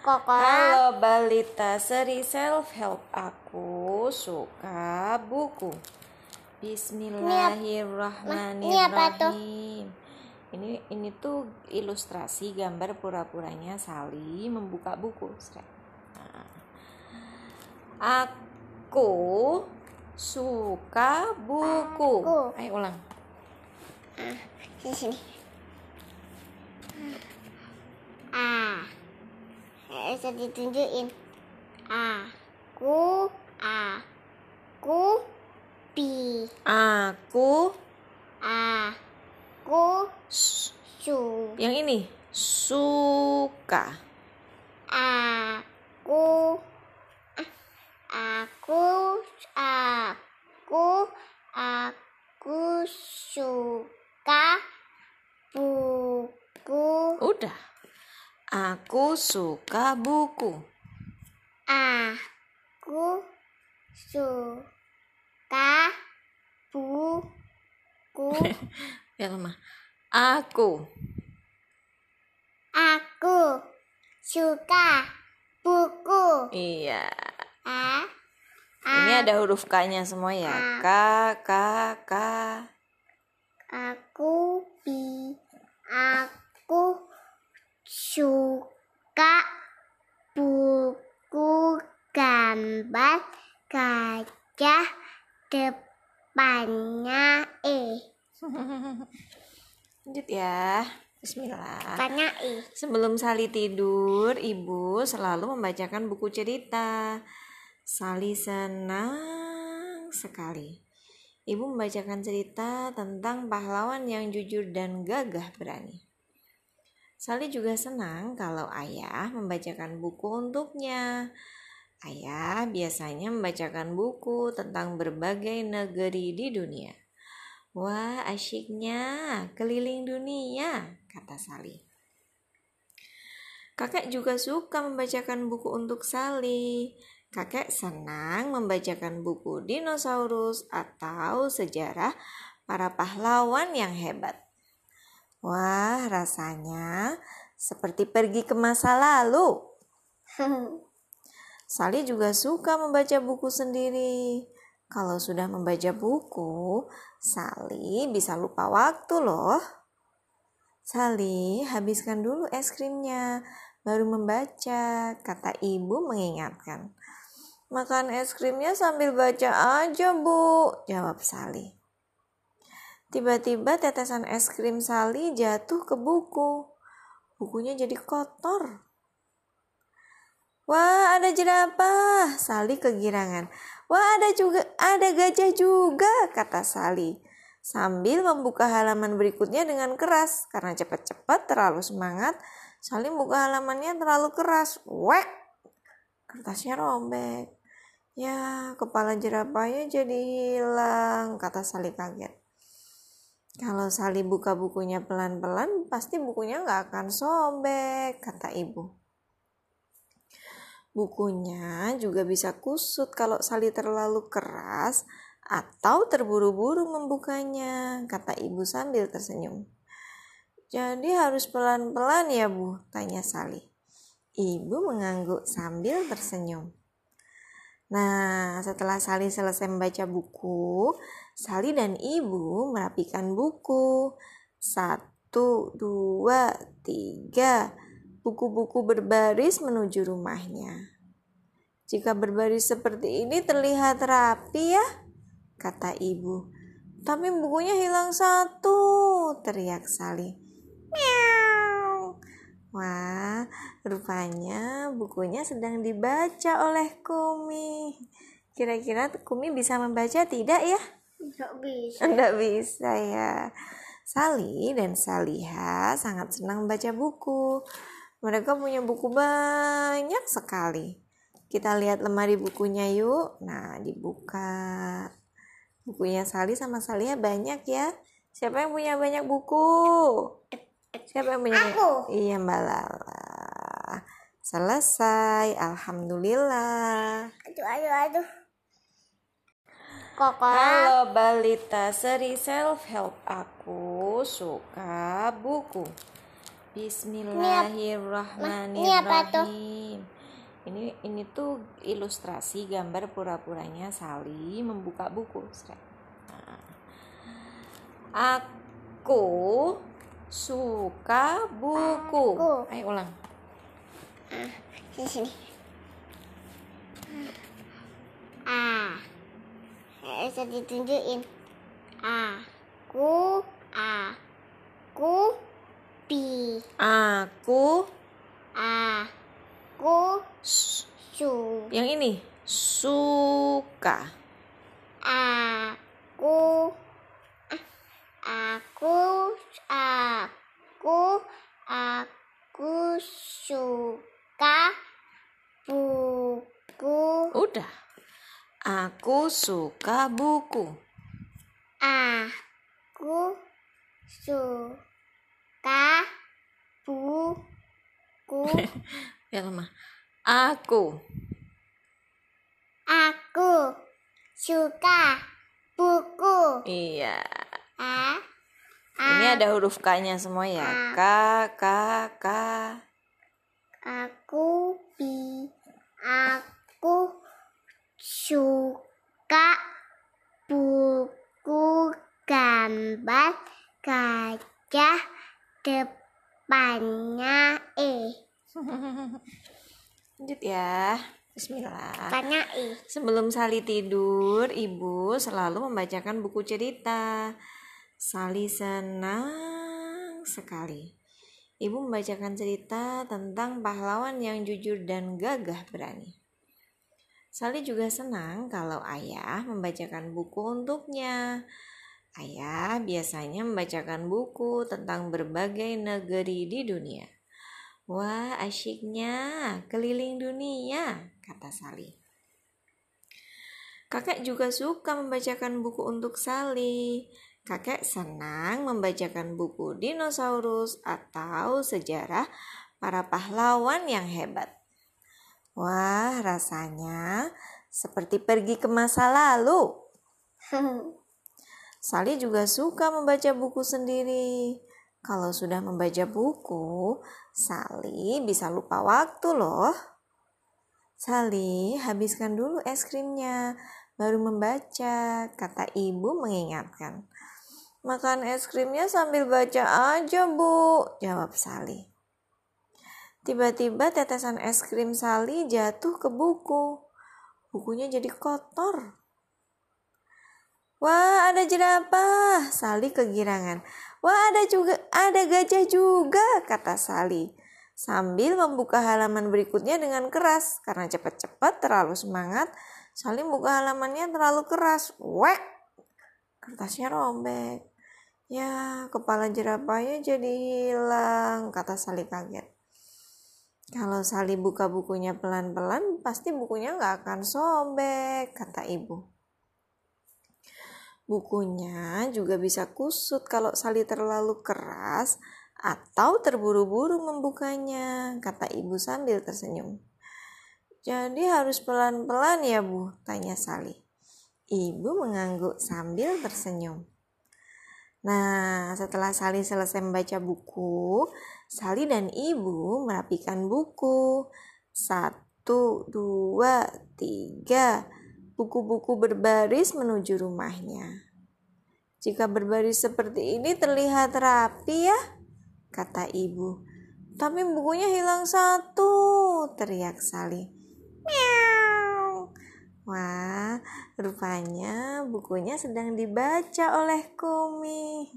Koko. Halo balita seri self help aku suka buku. Bismillahirrahmanirrahim. Ini ini tuh ilustrasi gambar pura-puranya Sali membuka buku. Nah. Aku suka buku. Aku. Ayo ulang. Ah, sini sini. Ah. Bisa ditunjukin. Aku aku pi. Aku Aku su. yang ini suka. Aku aku aku aku suka buku. Udah. Aku suka buku. Aku suka buku. Ya lama. Aku. Aku suka buku. Iya. A Ini ada huruf K-nya semua ya. K, K, K. Aku bi aku suka buku gambar gajah depannya E. Lanjut ya. Bismillah. Depannya E. Sebelum Sali tidur, Ibu selalu membacakan buku cerita. Sali senang sekali. Ibu membacakan cerita tentang pahlawan yang jujur dan gagah berani. Sali juga senang kalau ayah membacakan buku untuknya. Ayah biasanya membacakan buku tentang berbagai negeri di dunia. Wah, asyiknya keliling dunia, kata Sali. Kakek juga suka membacakan buku untuk Sali. Kakek senang membacakan buku dinosaurus atau sejarah para pahlawan yang hebat. Wah, rasanya seperti pergi ke masa lalu. Sali juga suka membaca buku sendiri. Kalau sudah membaca buku, Sali bisa lupa waktu loh. Sali, habiskan dulu es krimnya, baru membaca, kata ibu mengingatkan. Makan es krimnya sambil baca aja, Bu, jawab Sali. Tiba-tiba tetesan es krim Sali jatuh ke buku. Bukunya jadi kotor. Wah, ada jerapah. Sali kegirangan. Wah, ada juga ada gajah juga, kata Sali. Sambil membuka halaman berikutnya dengan keras karena cepat-cepat terlalu semangat, Sali membuka halamannya terlalu keras. Wek! Kertasnya robek. Ya, kepala jerapahnya jadi hilang, kata Sali kaget. Kalau Sali buka bukunya pelan-pelan, pasti bukunya nggak akan sobek, kata ibu. Bukunya juga bisa kusut kalau Sali terlalu keras atau terburu-buru membukanya, kata ibu sambil tersenyum. Jadi harus pelan-pelan ya bu, tanya Sali. Ibu mengangguk sambil tersenyum. Nah, setelah Sali selesai membaca buku, Sali dan ibu merapikan buku. Satu, dua, tiga. Buku-buku berbaris menuju rumahnya. Jika berbaris seperti ini terlihat rapi ya, kata ibu. Tapi bukunya hilang satu, teriak Sali. Meow. Wah, rupanya bukunya sedang dibaca oleh Kumi. Kira-kira Kumi bisa membaca tidak ya? Nggak bisa. Enggak bisa ya. Sali dan Saliha sangat senang membaca buku. Mereka punya buku banyak sekali. Kita lihat lemari bukunya yuk. Nah, dibuka. Bukunya Sali sama Saliha banyak ya. Siapa yang punya banyak buku? Siapa yang punya? Aku. Iya, Mbak Lala. Selesai. Alhamdulillah. Aduh, aduh, aduh. Koko. Halo balita seri self help aku suka buku. Ini apa tuh? Bismillahirrahmanirrahim. ini ini tuh ilustrasi gambar pura-puranya Sali membuka buku nah. aku suka buku Aku. ayo ulang Ah, sini sini. A. Harus ditunjukin. Aku, aku, pi, aku aku, su, yang ini. Suka aku, aku, aku, aku suka buku. udah aku suka buku Aku suka buku. ya lama aku Aku suka buku. iya A, ini ada huruf K-nya semua ya K K K aku bi. Aku suka buku gambar gajah depannya E. lanjut ya Bismillah E. Sebelum Sali tidur, ibu selalu membacakan buku cerita. Sali senang sekali. Ibu membacakan cerita tentang pahlawan yang jujur dan gagah berani. Sali juga senang kalau ayah membacakan buku untuknya. Ayah biasanya membacakan buku tentang berbagai negeri di dunia. Wah, asyiknya keliling dunia, kata Sali. Kakek juga suka membacakan buku untuk Sali. Kakek senang membacakan buku dinosaurus atau sejarah para pahlawan yang hebat. Wah, rasanya seperti pergi ke masa lalu. Sali juga suka membaca buku sendiri. Kalau sudah membaca buku, Sali bisa lupa waktu loh. Sali, habiskan dulu es krimnya, baru membaca, kata ibu mengingatkan. Makan es krimnya sambil baca aja, Bu, jawab Sali. Tiba-tiba tetesan es krim Sali jatuh ke buku. Bukunya jadi kotor. Wah, ada jerapah. Sali kegirangan. Wah, ada juga ada gajah juga, kata Sali. Sambil membuka halaman berikutnya dengan keras karena cepat-cepat terlalu semangat. Sali buka halamannya terlalu keras. Wek! Kertasnya robek. Ya, kepala jerapahnya jadi hilang, kata Sali kaget. Kalau Sali buka bukunya pelan-pelan, pasti bukunya nggak akan sobek, kata ibu. Bukunya juga bisa kusut kalau Sali terlalu keras atau terburu-buru membukanya, kata ibu sambil tersenyum. Jadi harus pelan-pelan ya bu, tanya Sali. Ibu mengangguk sambil tersenyum. Nah, setelah Sali selesai membaca buku, Sali dan ibu merapikan buku. Satu, dua, tiga. Buku-buku berbaris menuju rumahnya. Jika berbaris seperti ini terlihat rapi ya, kata ibu. Tapi bukunya hilang satu, teriak Sali. Meow. Wah, rupanya bukunya sedang dibaca oleh Kumi.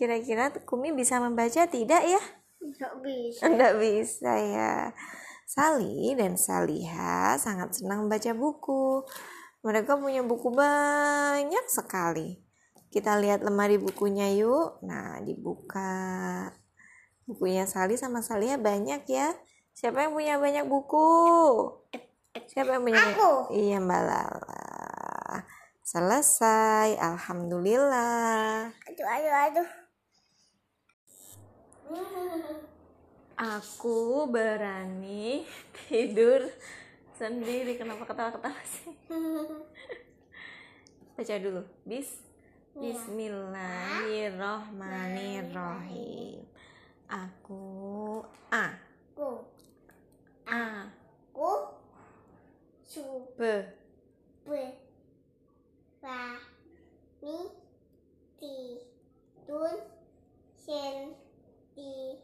Kira-kira Kumi bisa membaca tidak ya? Nggak bisa. Enggak bisa ya. Sali dan Saliha sangat senang membaca buku. Mereka punya buku banyak sekali. Kita lihat lemari bukunya yuk. Nah, dibuka. Bukunya Sali sama Saliha banyak ya. Siapa yang punya banyak buku? Siapa yang punya? Aku. Iya, Mbak Lala. Selesai. Alhamdulillah. Aduh, aduh, aduh. Aku berani tidur sendiri. Kenapa ketawa-ketawa sih? Baca dulu. Bis Bismillahirrohmanirrohim. Aku A Aku, A aku be berani tidur sendirian.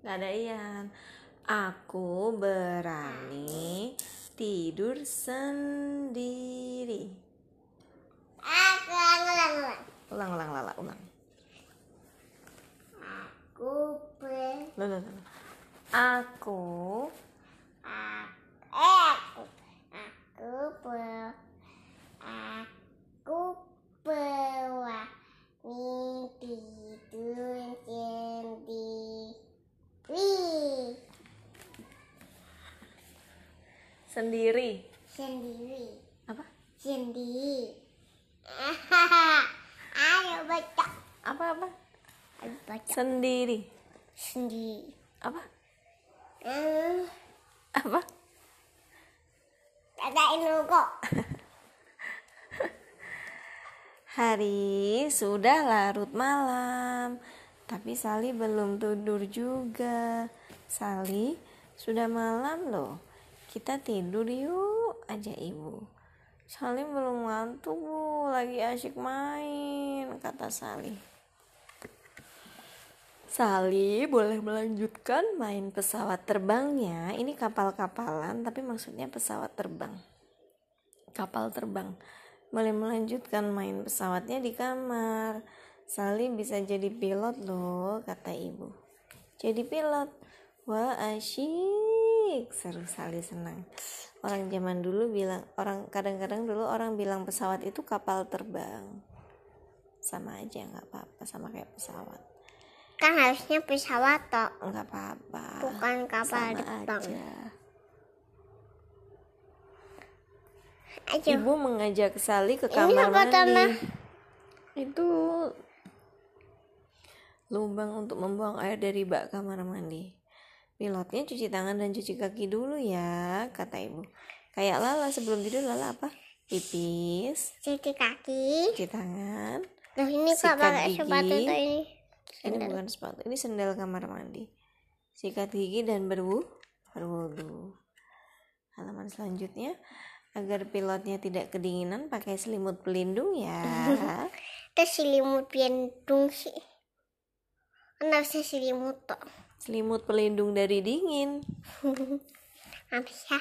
Gak ada Ian. Aku berani tidur sendiri. Ah, ulang, ulang, ulang. Ulang, ulang, lala, ulang. Aku ber loh, loh. Aku a- eh, aku aku ber aku berani tidur sendiri sendiri. sendiri Apa? sendiri ayo baca Apa apa? ayo baca Sendiri. sendiri Apa? hmm, Apa? ada ini kok Hari sudah larut malam, tapi Sali belum tidur juga. Sali, sudah malam loh. Kita tidur yuk, aja ibu. Sali belum ngantuk bu, lagi asyik main, kata Sali. Sali boleh melanjutkan main pesawat terbangnya. Ini kapal-kapalan, tapi maksudnya pesawat terbang. Kapal terbang. Boleh melanjutkan main pesawatnya di kamar. Sali bisa jadi pilot loh, kata ibu. Jadi pilot. Wah, asyik. Seru Sali senang. Orang zaman dulu bilang, orang kadang-kadang dulu orang bilang pesawat itu kapal terbang. Sama aja nggak apa-apa, sama kayak pesawat. kan harusnya pesawat toh Nggak apa-apa. bukan kapal Sama terbang aja. ayo Ibu mengajak Sali ke Ini kamar mandi. Itu lubang untuk membuang air dari bak kamar mandi. Pilotnya cuci tangan dan cuci kaki dulu ya, kata ibu. Kayak Lala sebelum tidur Lala apa? Pipis, cuci kaki cuci tangan. Loh ini kok pakai gigi. sepatu ini Ini bukan sepatu, ini sendal kamar mandi. Sikat gigi dan berwu, berwudu. Halaman selanjutnya, agar pilotnya tidak kedinginan pakai selimut pelindung ya. terus selimut pelindung sih kan harusnya selimut toh selimut pelindung dari dingin. nggak bisa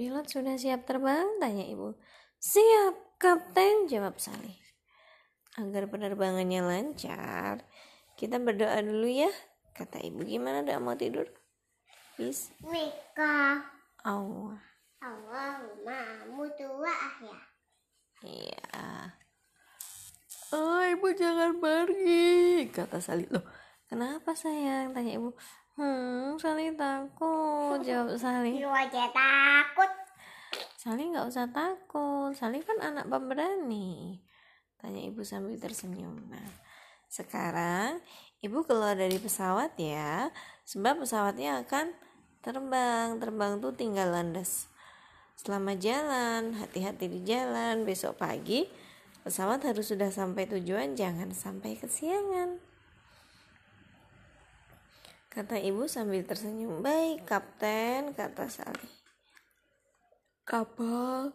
Pilot sudah siap terbang? Tanya ibu. Siap, kapten, jawab Sali. Agar penerbangannya lancar, kita berdoa dulu ya, kata ibu. Gimana doa mau tidur? Bis. Mika Allah. Allahumma mutua ya Iya. Oh, ibu jangan pergi, kata Sali. Loh, kenapa sayang? Tanya ibu. Hmm, Sali takut, jawab Sali. lu aja takut Sali nggak usah takut, Sali kan anak pemberani. Tanya ibu sambil tersenyum. Nah, sekarang ibu keluar dari pesawat ya, sebab pesawatnya akan terbang. Terbang tuh tinggal landas. Selamat jalan, hati-hati di jalan. Besok pagi pesawat harus sudah sampai tujuan, jangan sampai kesiangan. Kata ibu sambil tersenyum. Baik, kapten, kata Sali. Kapal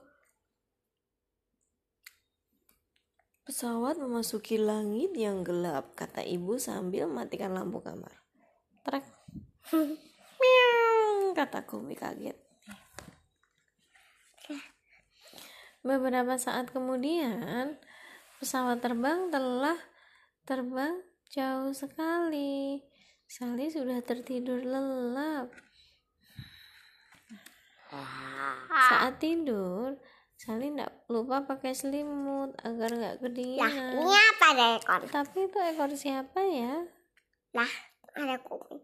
Pesawat memasuki langit yang gelap, kata ibu sambil matikan lampu kamar. Trek. Miau, kata Kumi kaget. Beberapa saat kemudian, pesawat terbang telah terbang jauh sekali. Sali sudah tertidur lelap. Saat tidur, Sali tidak lupa pakai selimut agar nggak kedinginan. ini apa ada ekor Tapi itu ekor siapa ya? lah ada kucing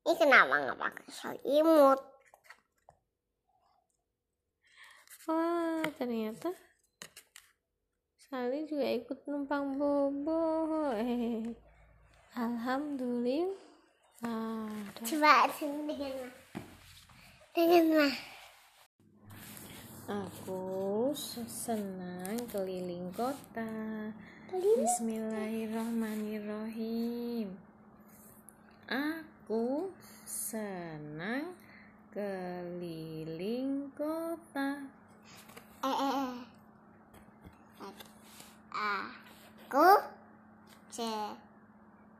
ini kenapa nggak pakai selimut Wah, ternyata Sali juga ikut numpang bobo. Eh, Alhamdulillah. Ah, Coba sini dengan mah. Aku senang keliling kota. Bismillahirrahmanirrahim. Aku senang keliling kota. Eh, eh, eh. Aku se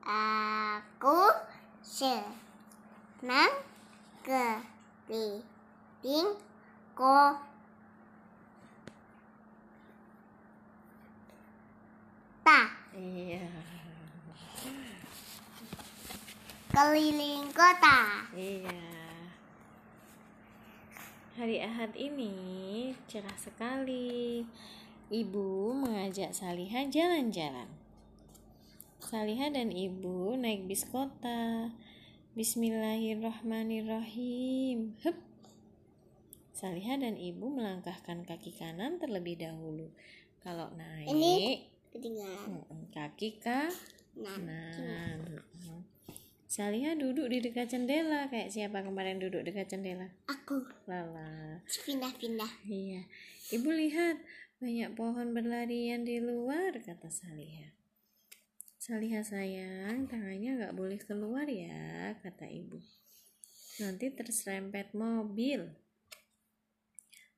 aku mengkeliling kota. Iya. Keliling kota. Iya. Hari Ahad ini cerah sekali. Ibu mengajak Saliha jalan-jalan. Saliha dan ibu naik bis kota. Bismillahirrahmanirrahim. Hup. Saliha dan ibu melangkahkan kaki kanan terlebih dahulu. Kalau naik, Ini ketinggalan. kaki kanan. Nah. Saliha duduk di dekat jendela kayak siapa kemarin duduk dekat jendela? aku Lala. pindah-pindah. Iya. Ibu lihat banyak pohon berlarian di luar kata Saliha. Saliha sayang, tangannya nggak boleh keluar ya kata ibu. Nanti terserempet mobil.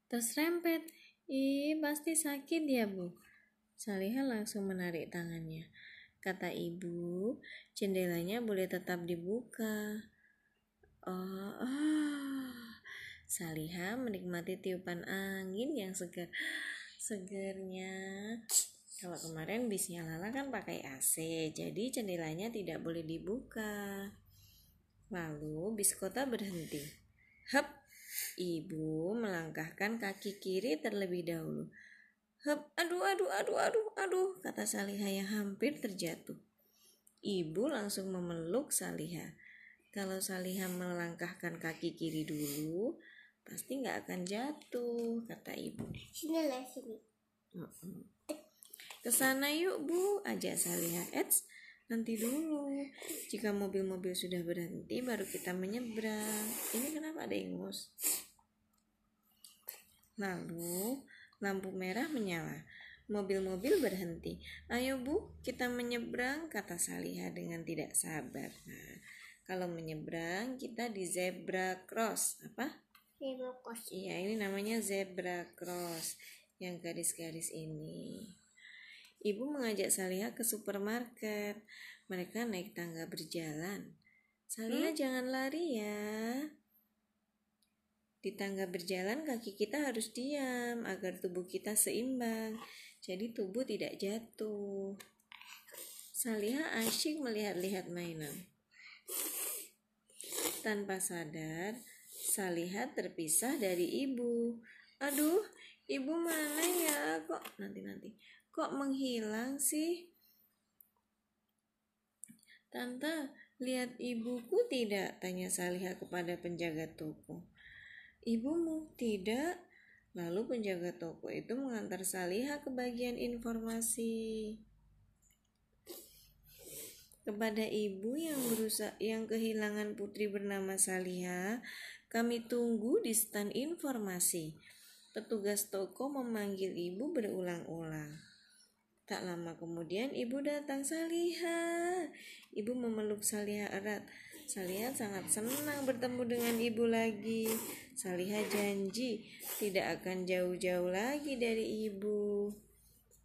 Terserempet, ih pasti sakit ya bu. Saliha langsung menarik tangannya. Kata ibu, jendelanya boleh tetap dibuka. Oh, ah. Saliha menikmati tiupan angin yang segar. Segernya. Kalau kemarin bisnya Lala kan pakai AC, jadi jendelanya tidak boleh dibuka. Lalu bis kota berhenti. Hep, ibu melangkahkan kaki kiri terlebih dahulu. Hep, aduh, aduh, aduh, aduh, aduh, kata Saliha yang hampir terjatuh. Ibu langsung memeluk Saliha. Kalau Saliha melangkahkan kaki kiri dulu, pasti nggak akan jatuh, kata ibu. Sini lah sini. Ke sana yuk bu, ajak Saliha. Eits, nanti dulu. Jika mobil-mobil sudah berhenti, baru kita menyeberang. Ini kenapa ada ingus? Lalu, lampu merah menyala. Mobil-mobil berhenti. Ayo bu, kita menyeberang, kata Saliha dengan tidak sabar. Nah, kalau menyeberang, kita di zebra cross. Apa? Lima kos. Iya, ini namanya zebra cross yang garis-garis ini. Ibu mengajak Saliha ke supermarket. Mereka naik tangga berjalan. Saliha jangan lari ya. Di tangga berjalan kaki kita harus diam agar tubuh kita seimbang. Jadi tubuh tidak jatuh. Saliha asyik melihat-lihat mainan. Tanpa sadar, Saliha terpisah dari ibu. Aduh, ibu mana ya? Kok nanti-nanti. Kok menghilang sih? Tante, lihat ibuku tidak? Tanya Saliha kepada penjaga toko. Ibumu tidak? Lalu penjaga toko itu mengantar Saliha ke bagian informasi. Kepada ibu yang berusaha yang kehilangan putri bernama Saliha, kami tunggu di stand informasi. Petugas toko memanggil ibu berulang-ulang. Tak lama kemudian ibu datang Saliha. Ibu memeluk Saliha erat. Saliha sangat senang bertemu dengan ibu lagi. Saliha janji tidak akan jauh-jauh lagi dari ibu.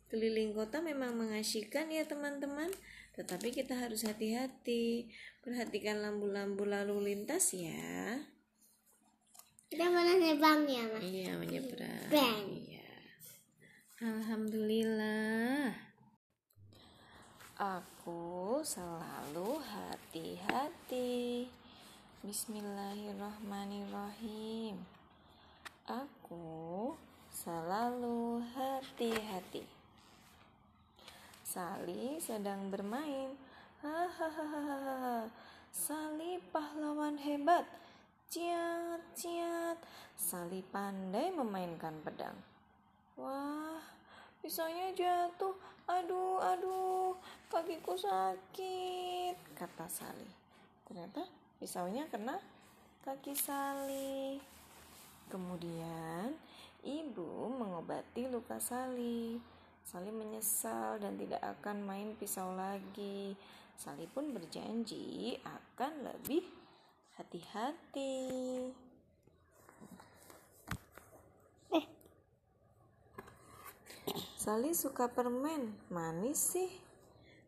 Keliling kota memang mengasyikan ya teman-teman, tetapi kita harus hati-hati. Perhatikan lampu-lampu lalu lintas ya. Kita mana nebang ya mas? Iya menyeberang. Bang. Iya. Alhamdulillah. Aku selalu hati-hati. Bismillahirrahmanirrahim. Aku selalu hati-hati. Sali sedang bermain. Hahaha. Sali pahlawan hebat. Ciat, ciat. Sali pandai memainkan pedang. Wah, pisaunya jatuh. Aduh, aduh, kakiku sakit, kata Sali. Ternyata pisaunya kena kaki Sali. Kemudian, ibu mengobati luka Sali. Sali menyesal dan tidak akan main pisau lagi. Sali pun berjanji akan lebih hati-hati. Sali suka permen, manis sih.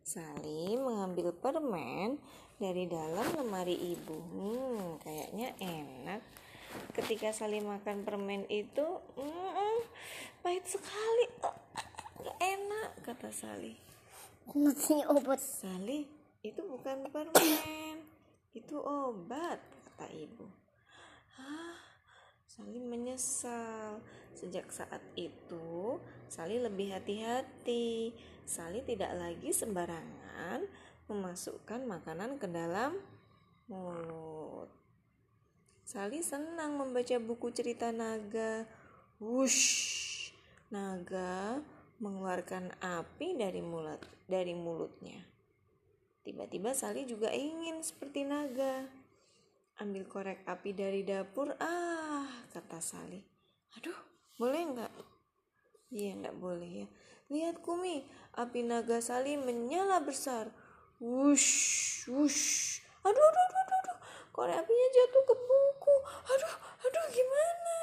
Sali mengambil permen dari dalam lemari ibu. Hmm, kayaknya enak. Ketika Sali makan permen itu, mm, pahit sekali. Oh, gak enak, kata Sali. Obat. Sali, itu bukan permen, itu obat, kata ibu. Hah, Sali menyesal. Sejak saat itu, Sali lebih hati-hati. Sali tidak lagi sembarangan memasukkan makanan ke dalam mulut. Sali senang membaca buku cerita naga. Wush, naga mengeluarkan api dari mulut dari mulutnya. Tiba-tiba Sali juga ingin seperti naga. Ambil korek api dari dapur. Ah, kata Sali. Aduh, boleh nggak? Iya, nggak boleh ya. Lihat Kumi, api naga Sali menyala besar. Wush, wush. Aduh, aduh, aduh, aduh, aduh. Korek apinya jatuh ke buku. Aduh, aduh, gimana?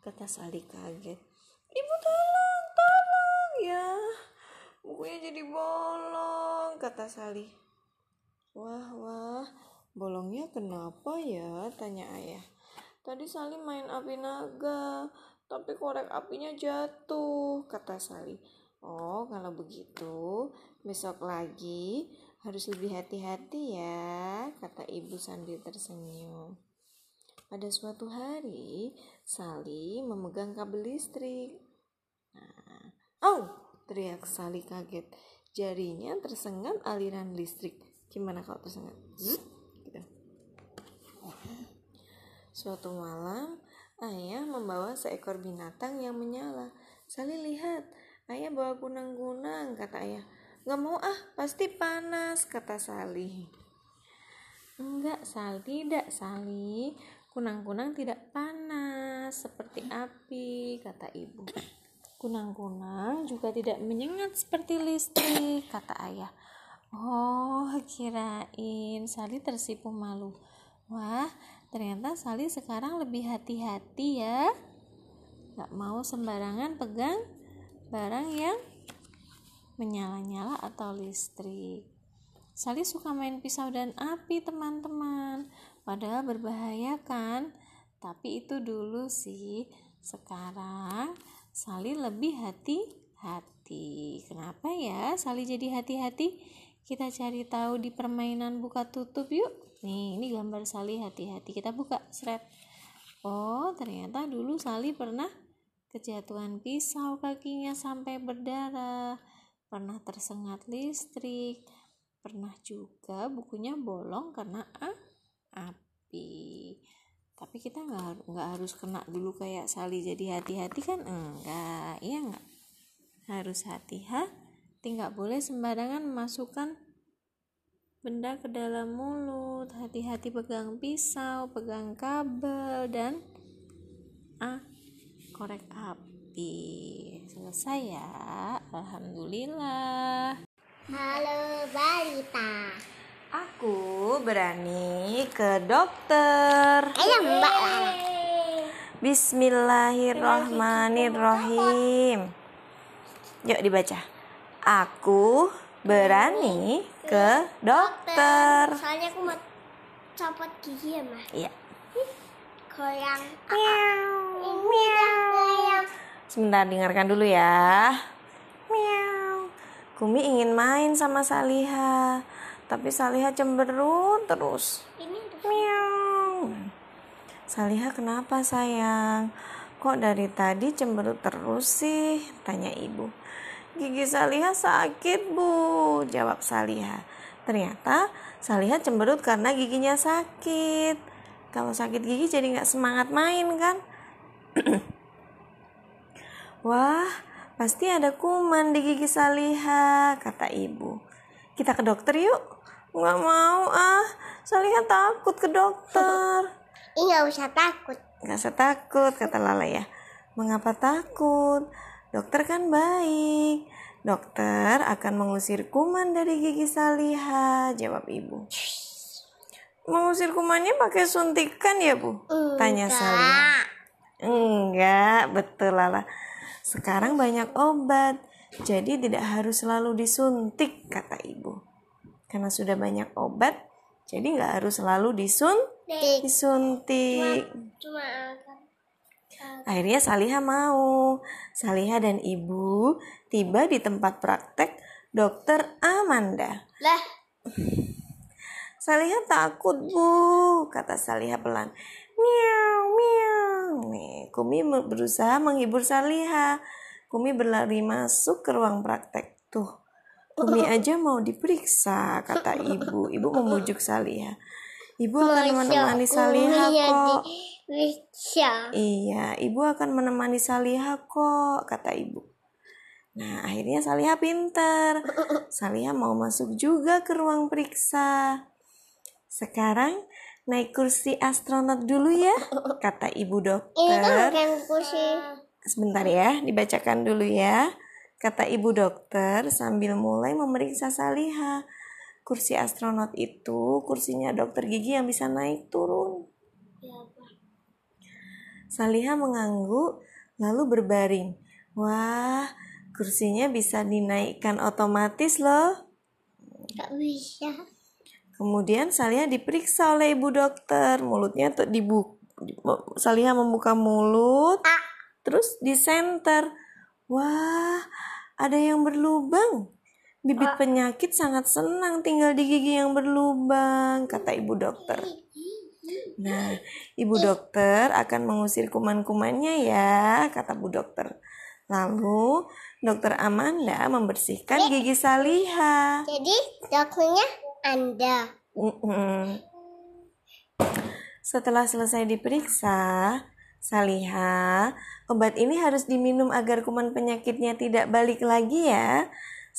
Kata Sali kaget. Ibu tolong, tolong ya. Bukunya jadi bolong, kata Sali. Wah, wah, bolongnya kenapa ya? Tanya ayah. Tadi Sali main api naga, tapi korek apinya jatuh, kata Sali. Oh, kalau begitu, besok lagi harus lebih hati-hati ya, kata ibu sambil tersenyum. Pada suatu hari, Sali memegang kabel listrik. Nah, oh, teriak Sali kaget. Jarinya tersengat aliran listrik. Gimana kalau tersengat? Zzz, gitu. Suatu malam, ayah membawa seekor binatang yang menyala. Sali lihat, ayah bawa kunang-kunang, kata ayah. Gak mau ah, pasti panas, kata Sali. Enggak, Sali, tidak, Sali. Kunang-kunang tidak panas seperti api, kata ibu. Kunang-kunang juga tidak menyengat seperti listrik, kata ayah. Oh, kirain Sali tersipu malu. Wah, ternyata Sali sekarang lebih hati-hati ya. Gak mau sembarangan pegang barang yang menyala-nyala atau listrik. Sali suka main pisau dan api, teman-teman. Padahal berbahaya kan? Tapi itu dulu sih. Sekarang Sali lebih hati-hati. Kenapa ya Sali jadi hati-hati? Kita cari tahu di permainan buka tutup yuk. Nih, ini gambar Sali hati-hati. Kita buka seret. Oh, ternyata dulu Sali pernah kejatuhan pisau kakinya sampai berdarah. Pernah tersengat listrik. Pernah juga bukunya bolong karena ah, api. Tapi kita nggak nggak harus kena dulu kayak Sali jadi hati-hati kan enggak, iya nggak? Harus hati-hati, nggak boleh sembarangan memasukkan benda ke dalam mulut. Hati-hati pegang pisau, pegang kabel dan ah korek api. Selesai ya. Alhamdulillah. Halo balita. Aku berani ke dokter. Ayo Mbak Lala. Bismillahirrahmanirrahim. Yuk dibaca. Aku berani ke dokter. Soalnya aku mau copot gigi ya mah. Iya. Goyang. Miau. Miau. Sebentar dengarkan dulu ya. Miau. Kumi ingin main sama Saliha, tapi Saliha cemberut terus. Ini Miau. Saliha kenapa sayang? Kok dari tadi cemberut terus sih? Tanya ibu. Gigi Saliha sakit bu, jawab Saliha. Ternyata Saliha cemberut karena giginya sakit. Kalau sakit gigi jadi nggak semangat main kan? Wah, pasti ada kuman di gigi Saliha, kata ibu. Kita ke dokter yuk. Nggak mau ah, Saliha takut ke dokter. Nggak usah takut. Nggak usah takut, kata Lala ya. Mengapa takut? Dokter kan baik. Dokter akan mengusir kuman dari gigi Saliha, jawab ibu. Mengusir kumannya pakai suntikan ya, Bu? Tanya Saliha. Enggak, betul Lala. Sekarang banyak obat. Jadi tidak harus selalu disuntik, kata ibu. Karena sudah banyak obat, jadi nggak harus selalu disun Tik. disuntik. Cuma Akhirnya Saliha mau. Saliha dan ibu tiba di tempat praktek dokter Amanda. lah. Saliha takut bu, kata Saliha pelan. Miau, miau. Nih, Kumi berusaha menghibur Saliha. Kumi berlari masuk ke ruang praktek. Tuh, Kumi aja mau diperiksa, kata ibu. Ibu memujuk Saliha. Ibu akan menemani Saliha kok. Bisa. Iya, ibu akan menemani Saliha kok, kata ibu. Nah, akhirnya Saliha pinter. Saliha mau masuk juga ke ruang periksa. Sekarang naik kursi astronot dulu ya, kata ibu Ini dokter. bukan kursi. Sebentar ya, dibacakan dulu ya. Kata ibu dokter sambil mulai memeriksa Saliha. Kursi astronot itu kursinya dokter gigi yang bisa naik turun. Saliha mengangguk lalu berbaring. Wah, kursinya bisa dinaikkan otomatis loh. Gak bisa. Kemudian Saliha diperiksa oleh ibu dokter. Mulutnya tuh dibuka. Saliha membuka mulut, Ah. terus di center. Wah, ada yang berlubang. Bibit penyakit sangat senang tinggal di gigi yang berlubang, kata ibu dokter. Nah, ibu dokter akan mengusir kuman-kumannya ya, kata bu dokter. Lalu, dokter Amanda membersihkan gigi Saliha. Jadi dokternya Anda. Setelah selesai diperiksa, Saliha, obat ini harus diminum agar kuman penyakitnya tidak balik lagi ya.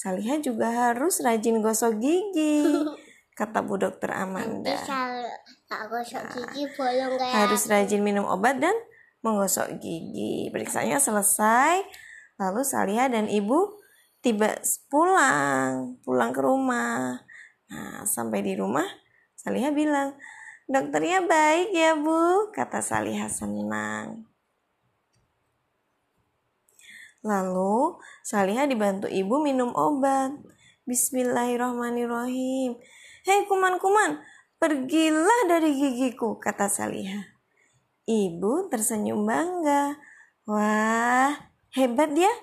Saliha juga harus rajin gosok gigi, kata Bu Dokter Amanda. Bisa tak gosok gigi bolong kayak Harus rajin minum obat dan menggosok gigi. Periksanya selesai, lalu Saliha dan Ibu tiba pulang, pulang ke rumah. Nah, sampai di rumah, Saliha bilang, dokternya baik ya bu, kata Saliha senang. Lalu Saliha dibantu ibu minum obat. Bismillahirrahmanirrahim. Hei kuman-kuman, pergilah dari gigiku, kata Saliha. Ibu tersenyum bangga. Wah, hebat ya.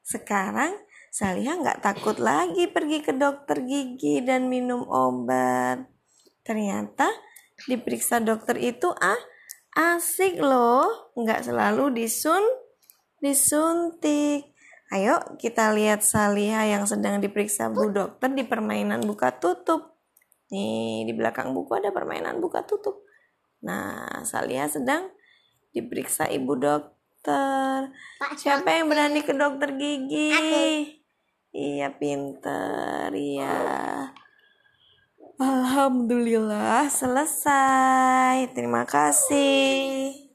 Sekarang Saliha nggak takut lagi pergi ke dokter gigi dan minum obat. Ternyata diperiksa dokter itu ah asik loh, nggak selalu disun disuntik. Ayo kita lihat Saliha yang sedang diperiksa bu dokter di permainan buka tutup. Nih di belakang buku ada permainan buka tutup. Nah Saliha sedang diperiksa ibu dokter. Pak Siapa yang berani ke dokter gigi? Iya pinter, iya. Alhamdulillah selesai. Terima kasih.